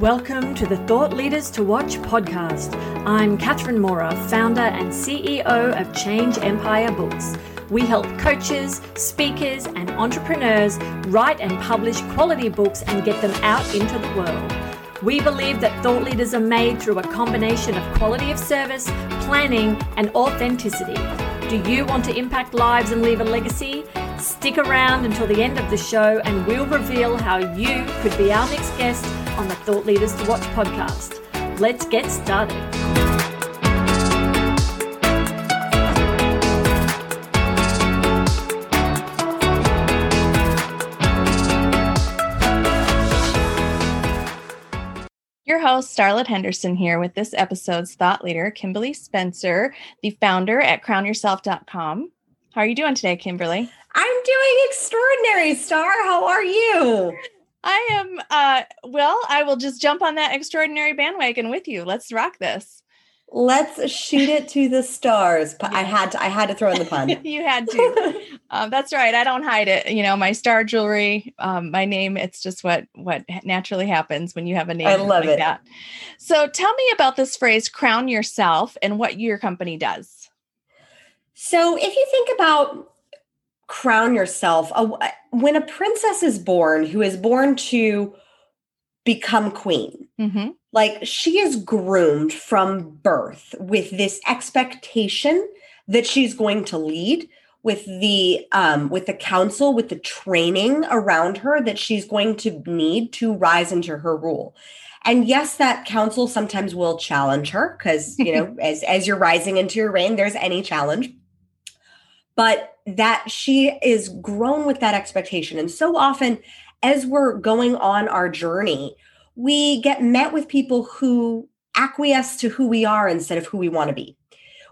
Welcome to the Thought Leaders to Watch podcast. I'm Catherine Mora, founder and CEO of Change Empire Books. We help coaches, speakers, and entrepreneurs write and publish quality books and get them out into the world. We believe that thought leaders are made through a combination of quality of service, planning, and authenticity. Do you want to impact lives and leave a legacy? Stick around until the end of the show and we'll reveal how you could be our next guest on the Thought Leaders to Watch podcast. Let's get started. Your host, Starlet Henderson, here with this episode's thought leader, Kimberly Spencer, the founder at crownyourself.com. How are you doing today, Kimberly? I'm doing extraordinary, Star. How are you? I am uh well, I will just jump on that extraordinary bandwagon with you. Let's rock this. Let's shoot it to the stars. I had to I had to throw in the pun. you had to. um, that's right. I don't hide it. You know, my star jewelry, um, my name, it's just what what naturally happens when you have a name I love like it. that. So tell me about this phrase crown yourself and what your company does. So, if you think about crown yourself, a, when a princess is born, who is born to become queen, Mm-hmm. like she is groomed from birth with this expectation that she's going to lead with the um with the counsel with the training around her that she's going to need to rise into her role and yes that council sometimes will challenge her because you know as as you're rising into your reign there's any challenge. But that she is grown with that expectation and so often as we're going on our journey we get met with people who acquiesce to who we are instead of who we want to be.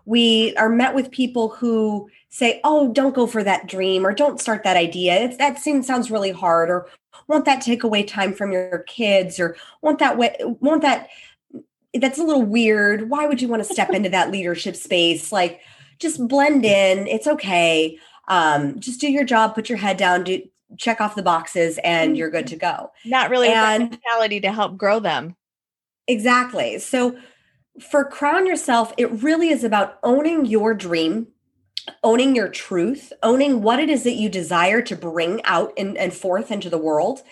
We are met with people who say, "Oh, don't go for that dream," or "Don't start that idea. That seems sounds really hard," or "Won't that take away time from your kids?" or "Won't that won't that that's a little weird. Why would you want to step into that leadership space? Like, just blend in. It's okay. Um, just do your job. Put your head down. Do check off the boxes, and you're good to go. Not really And- a mentality to help grow them. Exactly. So for Crown Yourself, it really is about owning your dream, owning your truth, owning what it is that you desire to bring out and, and forth into the world,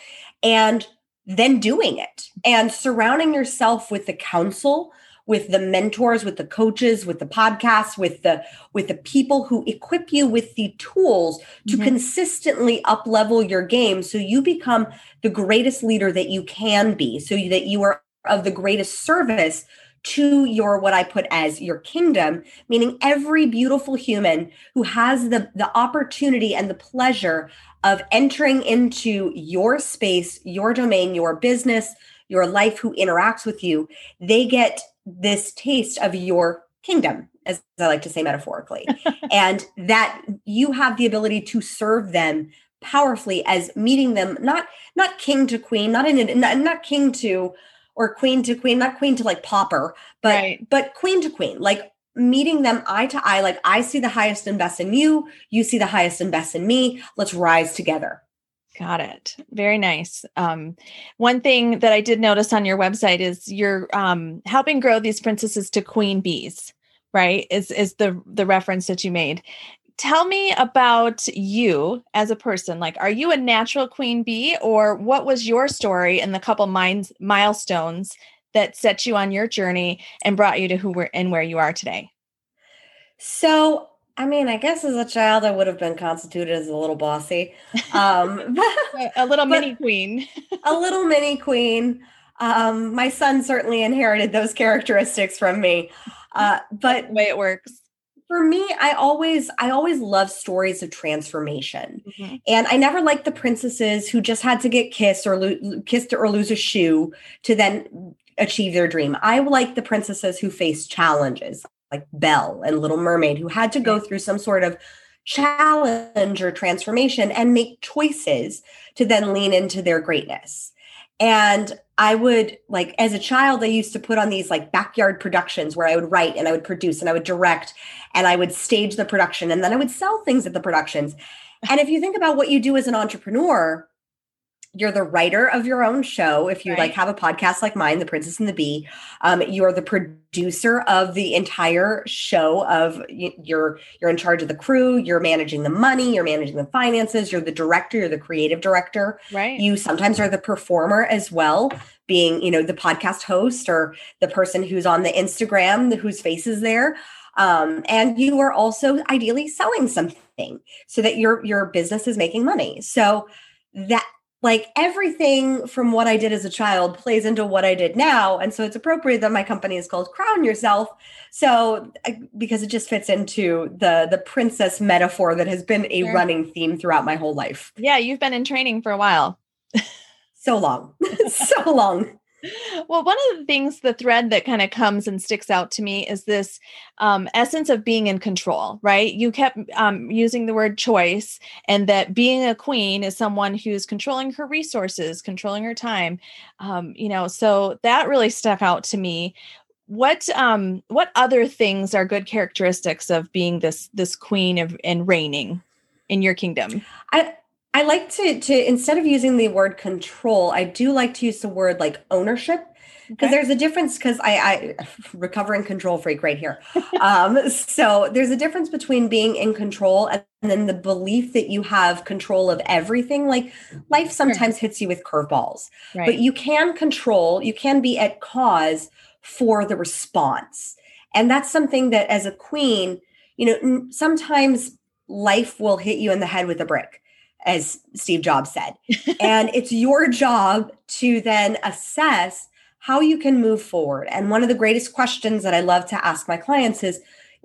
and then doing it and surrounding yourself with the counsel with the mentors with the coaches with the podcasts with the with the people who equip you with the tools to Mhm. consistently up level your game so you become the greatest leader that you can be so that you are of the greatest service to your what I put as your kingdom, meaning every beautiful human who has the, the opportunity and the pleasure of entering into your space, your domain, your business, your life, who interacts with you, they get this taste of your kingdom, as I like to say metaphorically. and that you have the ability to serve them powerfully as meeting them not not king to queen not in not, not king to or queen to queen not queen to like pauper but Right. but queen to queen like meeting them eye to eye like i see the highest and best in you you see the highest and best in me let's rise together Got it. Very nice. Um, one thing that I did notice on your website is you're um, helping grow these princesses to queen bees, right? Is is the the reference that you made? Tell me about you as a person. Like, are you a natural queen bee, or what was your story and the couple minds milestones that set you on your journey and brought you to who we're and where you are today? so i mean i guess as a child i would have been constituted as a little bossy um A, a little mini queen. a little mini queen. Um, my son certainly inherited those characteristics from me. Uh, but the way it works. for me, I always, I always love stories of transformation. Mhm. And I never liked the princesses who just had to get kissed or lo- kissed or lose a shoe to then achieve their dream. I like the princesses who face challenges, like Belle and Little Mermaid, who had to go through some sort of challenge or transformation and make choices to then lean into their greatness. And I would like as a child, I used to put on these like backyard productions where I would write and I would produce and I would direct and I would stage the production and then I would sell things at the productions. And if you think about what you do as an entrepreneur, you're the writer of your own show if you Right. like have a podcast like mine the princess and the bee um, you're the producer of the entire show of you're you're in charge of the crew you're managing the money you're managing the finances you're the director you're the creative director Right. you sometimes are the performer as well being you know the podcast host or the person who's on the instagram whose face is there um, and you are also ideally selling something so that your your business is making money so that like everything from what i did as a child plays into what i did now. And so it's appropriate that my company is called crown yourself. So because it just fits into the the princess metaphor that has been a Sure. running theme throughout my whole life. Yeah, you've been in training for a while. so long. So long Well, one of the things, the thread that kind of comes and sticks out to me is this um, essence of being in control, right? You kept um, using the word choice, and that being a queen is someone who's controlling her resources, controlling her time. Um, you know, so that really stuck out to me. What um, what other things are good characteristics of being this this queen of and reigning in your kingdom? I I like to to instead of using the word control, I do like to use the word like ownership because Okay. there's a difference because I, I recovering control freak right here. um, so there's a difference between being in control and then the belief that you have control of everything. Like life sometimes hits you with curveballs, Right. but you can control, you can be at cause for the response. And that's something that as a queen, you know, sometimes life will hit you in the head with a brick, as Steve Jobs said. and it's your job to then assess how you can move forward. And one of the greatest questions that I love to ask my clients is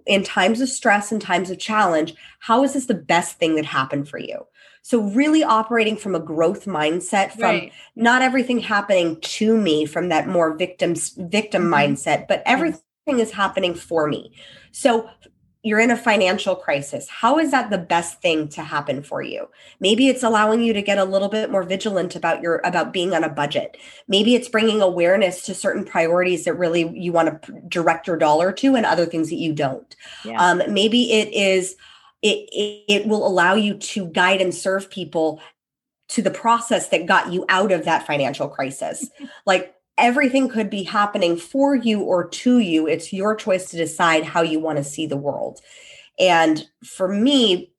in times of stress and times of challenge, how is this the best thing that happened for you? So, really operating from a growth mindset, from right. not everything happening to me from that more victims victim Mhm. mindset but everything is happening for me so you're in a financial crisis how is that the best thing to happen for you? Maybe it's allowing you to get a little bit more vigilant about your about being on a budget. Maybe it's bringing awareness to certain priorities that really you want to direct your dollar to and other things that you don't. Yeah. um, maybe it is it, it it will allow you to guide and serve people to the process that got you out of that financial crisis. Like everything could be happening for you or to you it's your choice to decide how you want to see the world and for me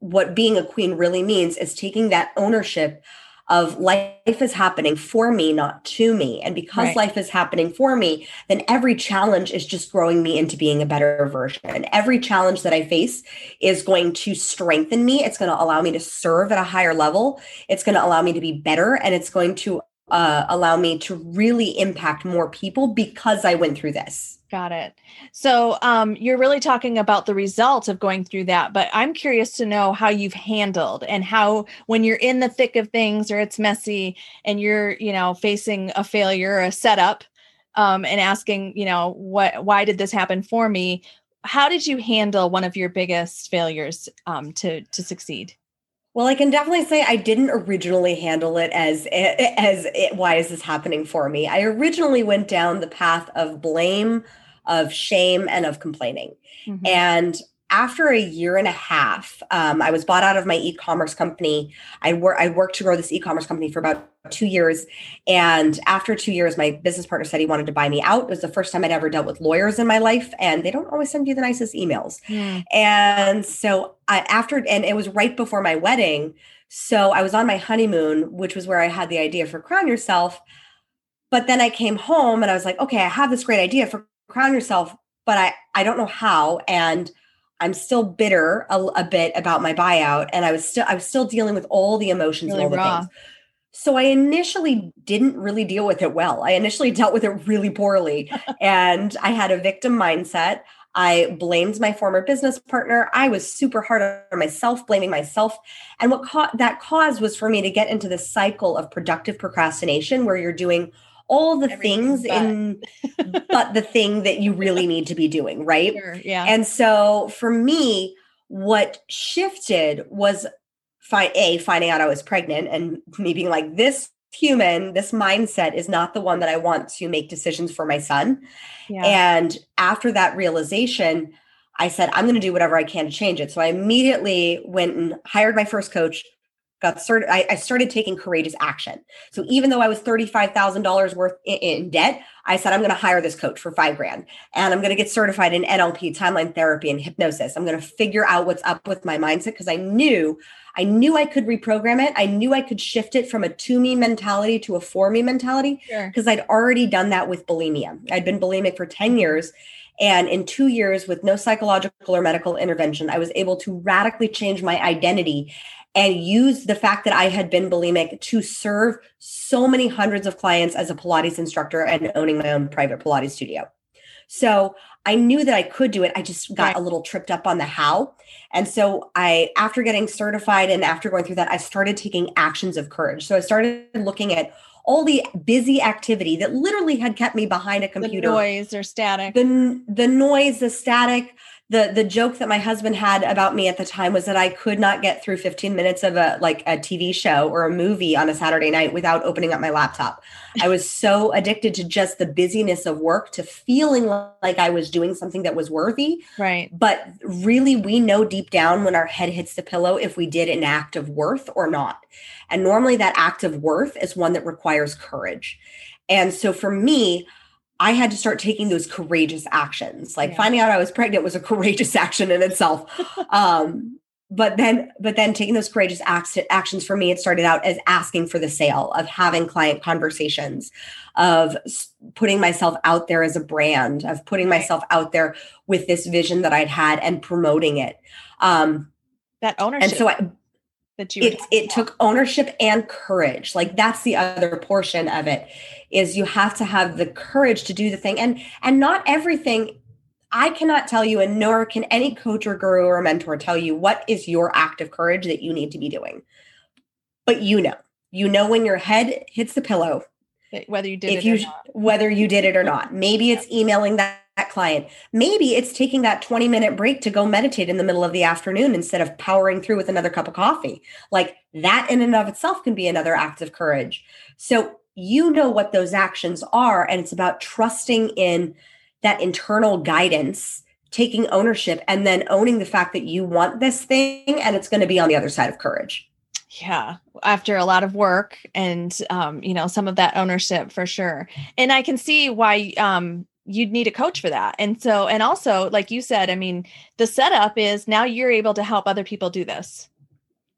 what being a queen really means is taking that ownership of life is happening for me, not to me. And because Right. life is happening for me, then every challenge is just growing me into being a better version. And every challenge that I face is going to strengthen me. It's going to allow me to serve at a higher level. It's going to allow me to be better. And it's going to uh, allow me to really impact more people because I went through this. Got it. So um, you're really talking about the result of going through that, but I'm curious to know how you've handled and how when you're in the thick of things or it's messy and you're, you know, facing a failure, or a setup, um, and asking, you know, what, why did this happen for me? How did you handle one of your biggest failures um, to to succeed? Well, I can definitely say I didn't originally handle it as eh, eh, as it, why is this happening for me? I originally went down the path of blame, of shame, and of complaining. Mhm. And after a year and a half, um, I was bought out of my e-commerce company. I work I worked to grow this e-commerce company for about two years. And after two years, my business partner said he wanted to buy me out. It was the first time I'd ever dealt with lawyers in my life, and they don't always send you the nicest emails. Hmm. And so I after and it was right before my wedding. So I was on my honeymoon, which was where I had the idea for Crown Yourself. But then I came home and I was like, okay, I have this great idea for Crown Yourself, but I I don't know how and I'm still bitter a, a bit about my buyout and I was still I was still dealing with all the emotions Really and all the things. So I initially didn't really deal with it well. I initially dealt with it really poorly and I had a victim mindset. I blamed my former business partner. I was super hard on myself, blaming myself. And what ca- that caused was for me to get into this cycle of productive procrastination where you're doing all the Everything things in but the thing that you really need to be doing, right? Sure. Yeah. And so for me, what shifted was a finding out I was pregnant and me being like, this human, this mindset is not the one that I want to make decisions for my son. yeah. And after that realization, I said, I'm going to do whatever I can to change it. So I immediately went and hired my first coach, got started I, I started taking courageous action. So even though i was $35000 worth in, in debt i said i'm going to hire this coach for five grand and i'm going to get certified in nlp timeline therapy and hypnosis. I'm going to figure out what's up with my mindset because i knew i knew i could reprogram it. I knew i could shift it from a to me mentality to a for me mentality because sure. i'd already done that with bulimia. I'd been bulimic for 10 years and in two years, with no psychological or medical intervention, I was able to radically change my identity and use the fact that I had been bulimic to serve so many hundreds of clients as a Pilates instructor and owning my own private Pilates studio. So I knew that I could do it. I just got right. a little tripped up on the how. And so I, after getting certified and after going through that, I started taking actions of courage. So I started looking at all the busy activity that literally had kept me behind a computer. The noise or static. The, the noise, the static, the the joke that my husband had about me at the time was that I could not get through 15 minutes of a like a TV show or a movie on a Saturday night without opening up my laptop. I was so addicted to just the busyness of work to feeling like I was doing something that was worthy. Right. But really we know deep down when our head hits the pillow if we did an act of worth or not. And normally that act of worth is one that requires courage. And so for me, I had to start taking those courageous actions. Like yeah. finding out I was pregnant was a courageous action in itself. um, but then, but then taking those courageous acts, actions for me, it started out as asking for the sale, of having client conversations, of putting myself out there as a brand, of putting myself out there with this vision that I'd had and promoting it. Um, that ownership. And so I, that you it, it took ownership and courage. Like that's the other portion of it is you have to have the courage to do the thing. And and not everything i cannot tell you and nor can any coach or guru or mentor tell you what is your act of courage that you need to be doing. But you know. You know when your head hits the pillow whether you did if it you whether you did it or not. Maybe it's emailing that that client. Maybe it's taking that 20 minute break to go meditate in the middle of the afternoon instead of powering through with another cup of coffee. Like that in and of itself can be another act of courage. So you know what those actions are. And it's about trusting in that internal guidance, taking ownership, and then owning the fact that you want this thing and it's going to be on the other side of courage. Yeah, after a lot of work and um, you know some of that ownership for sure, and I can see why um, you'd need a coach for that. And so, and also, like you said, I mean, the setup is now you're able to help other people do this.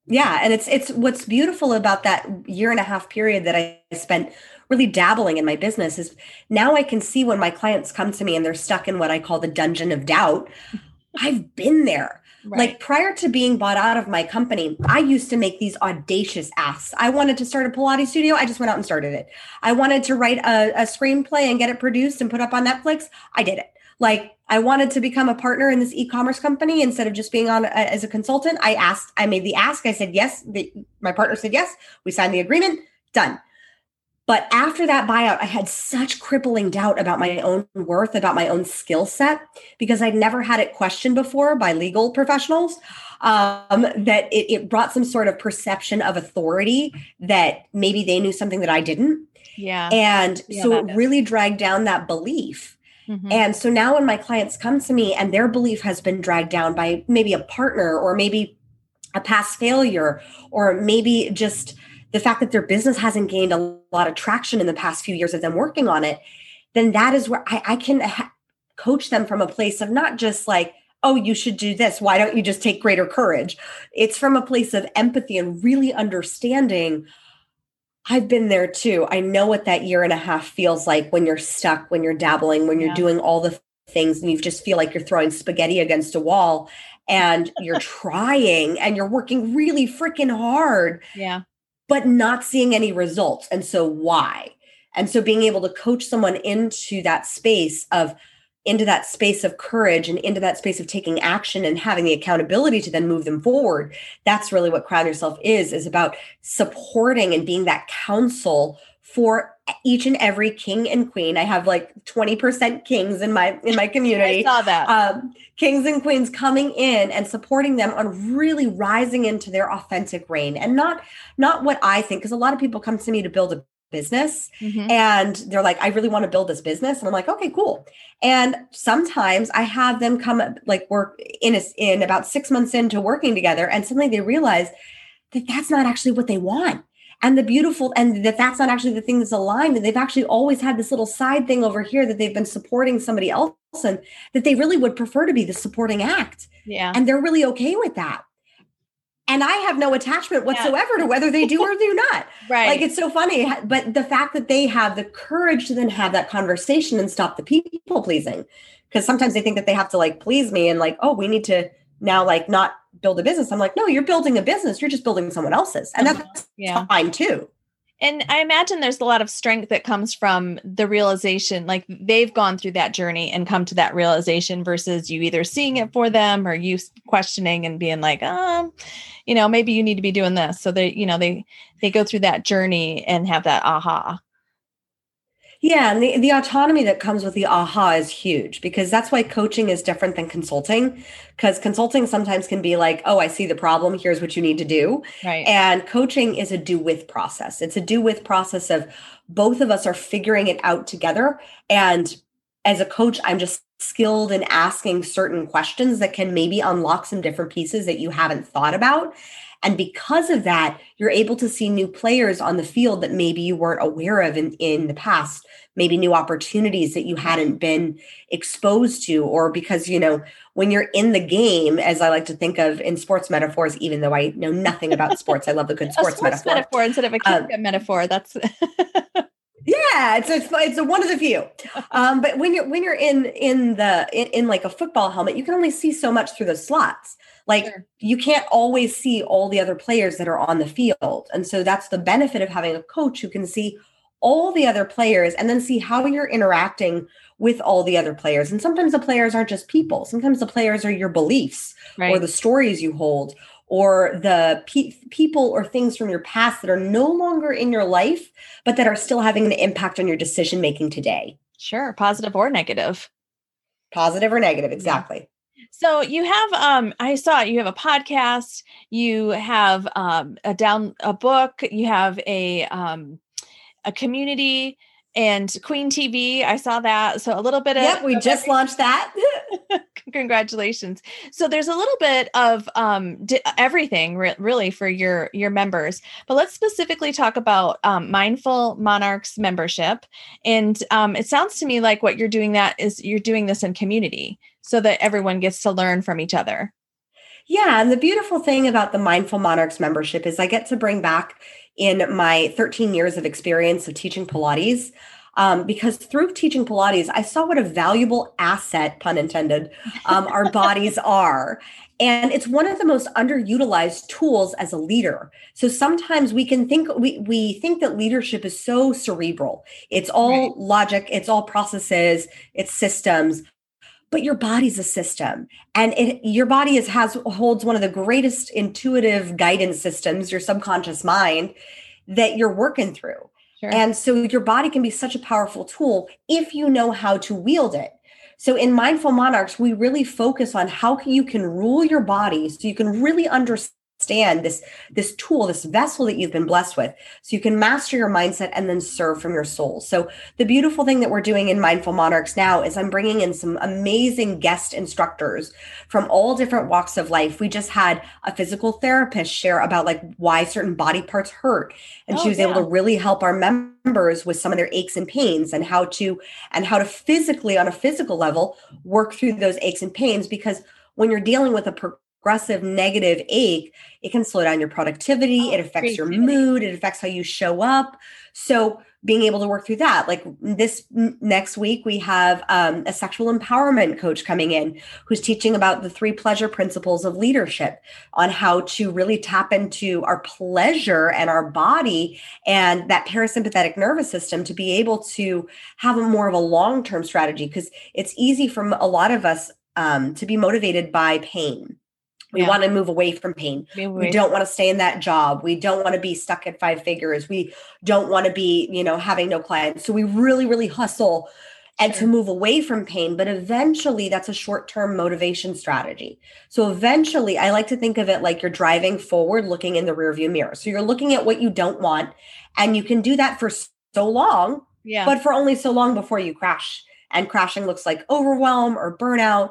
Yeah. And it's, it's what's beautiful about that year and a half period that I spent really dabbling in my business is now I can see when my clients come to me and they're stuck in what I call the dungeon of doubt. I've been there. Right. Like prior to being bought out of my company, I used to make these audacious asks. I wanted to start a Pilates studio. I just went out and started it. I wanted to write a, a screenplay and get it produced and put up on Netflix. I did it. Like I wanted to become a partner in this e-commerce company instead of just being on a, as a consultant. I asked, I made the ask. I said yes. The, my partner said yes. We signed the agreement. Done. But after that buyout, I had such crippling doubt about my own worth, about my own skill set, because I'd never had it questioned before by legal professionals. Um, that it, it brought some sort of perception of authority that maybe they knew something that I didn't. Yeah. And yeah, so it really dragged down that belief. Mm-hmm. And so now when my clients come to me and their belief has been dragged down by maybe a partner or maybe a past failure or maybe just the fact that their business hasn't gained a lot of traction in the past few years of them working on it, then that is where I, I can ha- coach them from a place of not just like, oh, you should do this. Why don't you just take greater courage? It's from a place of empathy and really understanding. I've been there too. I know what that year and a half feels like when you're stuck, when you're dabbling, when you're yeah. doing all the things and you just feel like you're throwing spaghetti against a wall and you're trying and you're working really freaking hard. Yeah but not seeing any results. And so why? And so being able to coach someone into that space of into that space of courage and into that space of taking action and having the accountability to then move them forward that's really what crown yourself is is about supporting and being that counsel for each and every king and queen. I have like 20% kings in my in my community. I saw that. Um, kings and queens coming in and supporting them on really rising into their authentic reign and not not what I think because a lot of people come to me to build a business mm-hmm. and they're like I really want to build this business and I'm like okay cool. And sometimes I have them come like work in a, in about 6 months into working together and suddenly they realize that that's not actually what they want and the beautiful and that that's not actually the thing that's aligned and they've actually always had this little side thing over here that they've been supporting somebody else and that they really would prefer to be the supporting act. Yeah. And they're really okay with that. And i have no attachment whatsoever yeah. to whether they do or do not. Right. like it's so funny but the fact that they have the courage to then have that conversation and stop the people pleasing because sometimes they think that they have to like please me and like oh we need to now like not build a business. I'm like, no, you're building a business. You're just building someone else's. And uh-huh. that's yeah. fine too. And I imagine there's a lot of strength that comes from the realization, like they've gone through that journey and come to that realization versus you either seeing it for them or you questioning and being like, um, you know, maybe you need to be doing this. So they, you know, they they go through that journey and have that aha. Yeah, and the, the autonomy that comes with the aha is huge because that's why coaching is different than consulting. Because consulting sometimes can be like, oh, I see the problem, here's what you need to do. Right. And coaching is a do with process. It's a do with process of both of us are figuring it out together. And as a coach, I'm just skilled in asking certain questions that can maybe unlock some different pieces that you haven't thought about. And because of that, you're able to see new players on the field that maybe you weren't aware of in, in the past, maybe new opportunities that you hadn't been exposed to, or because, you know, when you're in the game, as I like to think of in sports metaphors, even though I know nothing about sports, I love the good sports, sports metaphor. metaphor. instead of a um, metaphor. That's yeah it's a, it's a one of the few um, but when you're when you're in in the in, in, like a football helmet you can only see so much through the slots like sure. you can't always see all the other players that are on the field. And so that's the benefit of having a coach who can see all the other players and then see how you're interacting with all the other players. And sometimes the players aren't just people. Sometimes the players are your beliefs right. or the stories you hold or the pe- people or things from your past that are no longer in your life, but that are still having an impact on your decision making today. Sure, positive or negative. Positive or negative, exactly. So you have um I saw you have a podcast, you have um a down a book, you have a um a community and Queen TV. I saw that. So a little bit of Yep, we just launched that. Congratulations. So there's a little bit of um di- everything re- really for your your members. But let's specifically talk about um, Mindful Monarchs membership. And um, it sounds to me like what you're doing that is you're doing this in community so that everyone gets to learn from each other. Yeah. And the beautiful thing about the Mindful Monarchs membership is I get to bring back in my 13 years of experience of teaching Pilates. Um, because through teaching Pilates, I saw what a valuable asset, pun intended, um, our bodies are. And it's one of the most underutilized tools as a leader. So sometimes we can think we we think that leadership is so cerebral. It's all right. logic, it's all processes, it's systems but your body's a system. And it your body is has holds one of the greatest intuitive guidance systems your subconscious mind that you're working through. Sure. and so your body can be such a powerful tool if you know how to wield it. So in mindful monarchs we really focus on how you can rule your body so you can really understand understand this this tool this vessel that you've been blessed with. So you can master your mindset and then serve from your soul. So the beautiful thing that we're doing in mindful monarchs now is i'm bringing in some amazing guest instructors from all different walks of life. We just had a physical therapist share about like why certain body parts hurt. And oh, she was yeah. able to really help our members with some of their aches and pains and how to and how to physically on a physical level work through those aches and pains. Because when you're dealing with a per- aggressive negative ache, it can slow down your productivity. Oh, it affects your mood. It affects how you show up. So being able to work through that, like this next week, we have um, a sexual empowerment coach coming in who's teaching about the three pleasure principles of leadership on how to really tap into our pleasure and our body and that parasympathetic nervous system to be able to have a more of a long term strategy because it's easy for a lot of us um, to be motivated by pain we yeah. want to move away from pain. We don't want to stay in that job. We don't want to be stuck at five figures. We don't want to be, you know, having no clients. So we really, really hustle and to move away from pain. But eventually, that's a short term motivation strategy. So eventually, I like to think of it like you're driving forward, looking in the rearview mirror. So you're looking at what you don't want, and you can do that for so long, yeah. but for only so long before you crash. And crashing looks like overwhelm or burnout.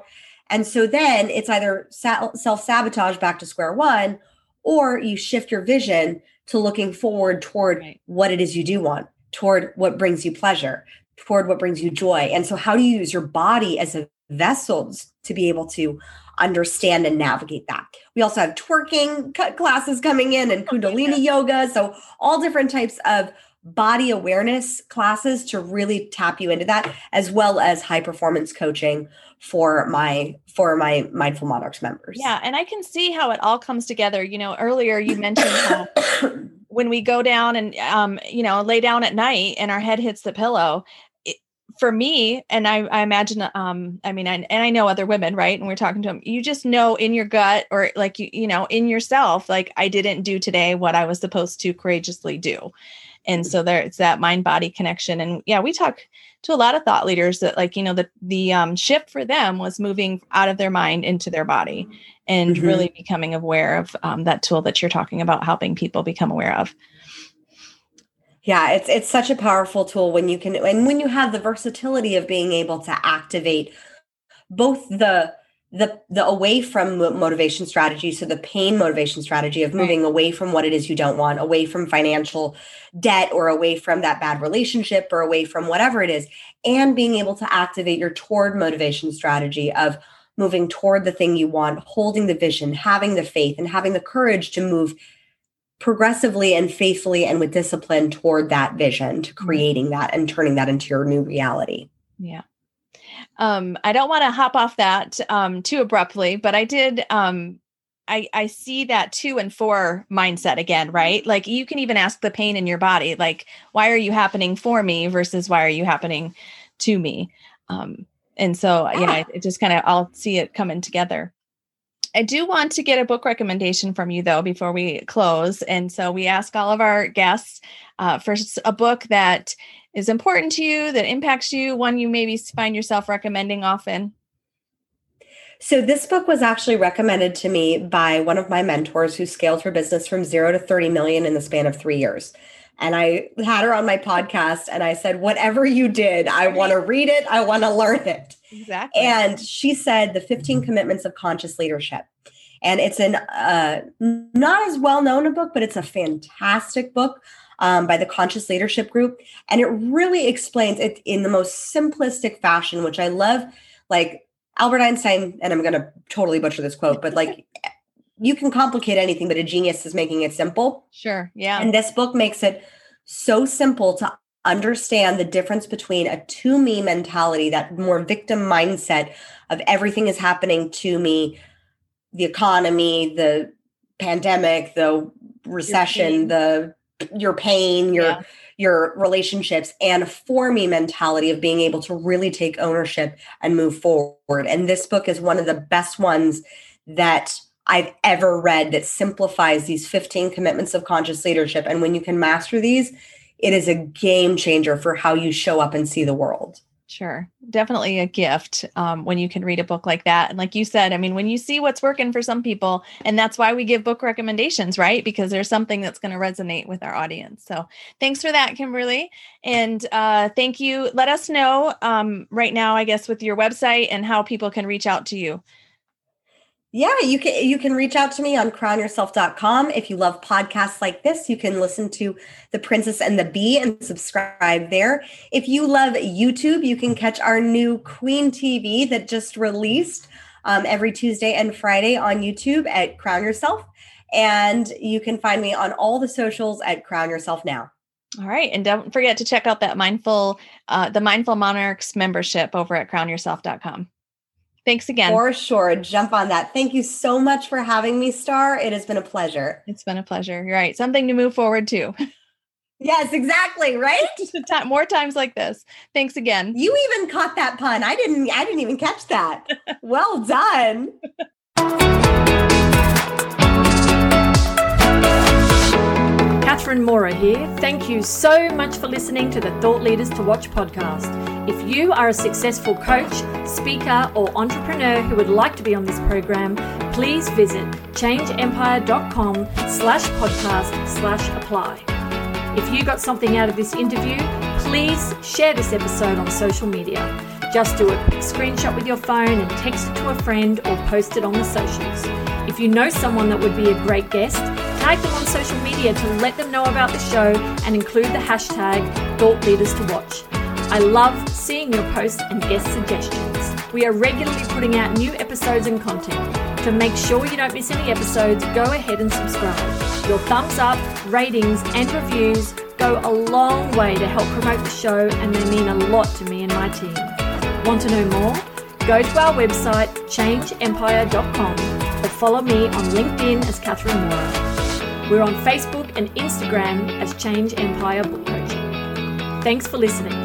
And so then it's either self sabotage back to square one, or you shift your vision to looking forward toward Right. what it is you do want, toward what brings you pleasure, toward what brings you joy. And so, how do you use your body as a vessel to be able to understand and navigate that? We also have twerking classes coming in and oh, Kundalini yoga. So, all different types of body awareness classes to really tap you into that as well as high performance coaching for my for my mindful monarchs members Yeah, and I can see how it all comes together. You know, earlier you mentioned how when we go down and um, you know, lay down at night and our head hits the pillow. It, for me, and I, I imagine, um, I mean, I, and I know other women, right? And we're talking to them. You just know in your gut, or like you, you know, in yourself, like I didn't do today what I was supposed to courageously do, and so there, it's that mind body connection. And yeah, we talk to a lot of thought leaders that, like, you know, the the um, shift for them was moving out of their mind into their body and Mhm. really becoming aware of um, that tool that you're talking about helping people become aware of yeah it's it's such a powerful tool when you can and when you have the versatility of being able to activate both the the the away from motivation strategy so the pain motivation strategy of Right. moving mm. away from what it is you don't want away from financial debt or away from that bad relationship or away from whatever it is and being able to activate your toward motivation strategy of moving toward the thing you want holding the vision having the faith and having the courage to move progressively and faithfully and with discipline toward that vision to mm. creating that and turning that into your new reality Yeah. Um, I don't want to hop off that um, too abruptly, but I did. Um, I I see that to and for mindset again, right? Like you can even ask the pain in your body, like why are you happening for me versus why are you happening to me? Um, and so you know, Yeah. it just kind of I'll see it coming together. I do want to get a book recommendation from you though before we close, and so we ask all of our guests uh, for a book that is important to you, that impacts you, one you maybe find yourself recommending often. So this book was actually recommended to me by one of my mentors who scaled her business from 0 to 30 million in the span of 3 years. And I had her on my podcast and I said whatever you did, I want to read it, I want to learn it. Exactly. And she said the 15 commitments of conscious leadership. And it's an uh, not as well known a book, but it's a fantastic book um, by the Conscious Leadership Group. And it really explains it in the most simplistic fashion, which I love. Like Albert Einstein, and I'm going to totally butcher this quote, but like you can complicate anything, but a genius is making it simple. sure. Yeah. And this book makes it so simple to understand the difference between a to me mentality, that more victim mindset of everything is happening to me, the economy, the pandemic, the recession, pain. the your pain, your Yeah. your relationships and a for me mentality of being able to really take ownership and move forward. And this book is one of the best ones that I've ever read that simplifies these 15 commitments of conscious leadership. And when you can master these, it is a game changer for how you show up and see the world. Sure. Definitely a gift um, when you can read a book like that. And like you said, I mean, when you see what's working for some people, and that's why we give book recommendations, right? Because there's something that's going to resonate with our audience. So thanks for that, Kimberly. And uh, thank you. Let us know um, right now, I guess, with your website and how people can reach out to you. Yeah, you can you can reach out to me on crownyourself.com. If you love podcasts like this, you can listen to The Princess and the Bee and subscribe there. If you love YouTube, you can catch our new Queen TV that just released um, every Tuesday and Friday on YouTube at Crown Yourself. And you can find me on all the socials at Crown Yourself Now. All right. And don't forget to check out that mindful, uh, the Mindful Monarchs membership over at crownyourself.com. Thanks again. For sure. Jump on that. Thank you so much for having me, Star. It has been a pleasure. It's been a pleasure. You're right. Something to move forward to. Yes, exactly. Right? More times like this. Thanks again. You even caught that pun. I didn't I didn't even catch that. well done. Catherine Mora here. Thank you so much for listening to the Thought Leaders to Watch podcast. If you are a successful coach, speaker, or entrepreneur who would like to be on this program, please visit changeempire.com slash podcast slash apply. If you got something out of this interview, please share this episode on social media. Just do a quick screenshot with your phone and text it to a friend or post it on the socials. If you know someone that would be a great guest, tag them on social media to let them know about the show and include the hashtag Thought Leaders to Watch. I love seeing your posts and guest suggestions. We are regularly putting out new episodes and content. To make sure you don't miss any episodes, go ahead and subscribe. Your thumbs up, ratings, and reviews go a long way to help promote the show and they mean a lot to me and my team. Want to know more? Go to our website, changeempire.com, or follow me on LinkedIn as Catherine Mora. We're on Facebook and Instagram as Change Empire Book Coaching. Thanks for listening.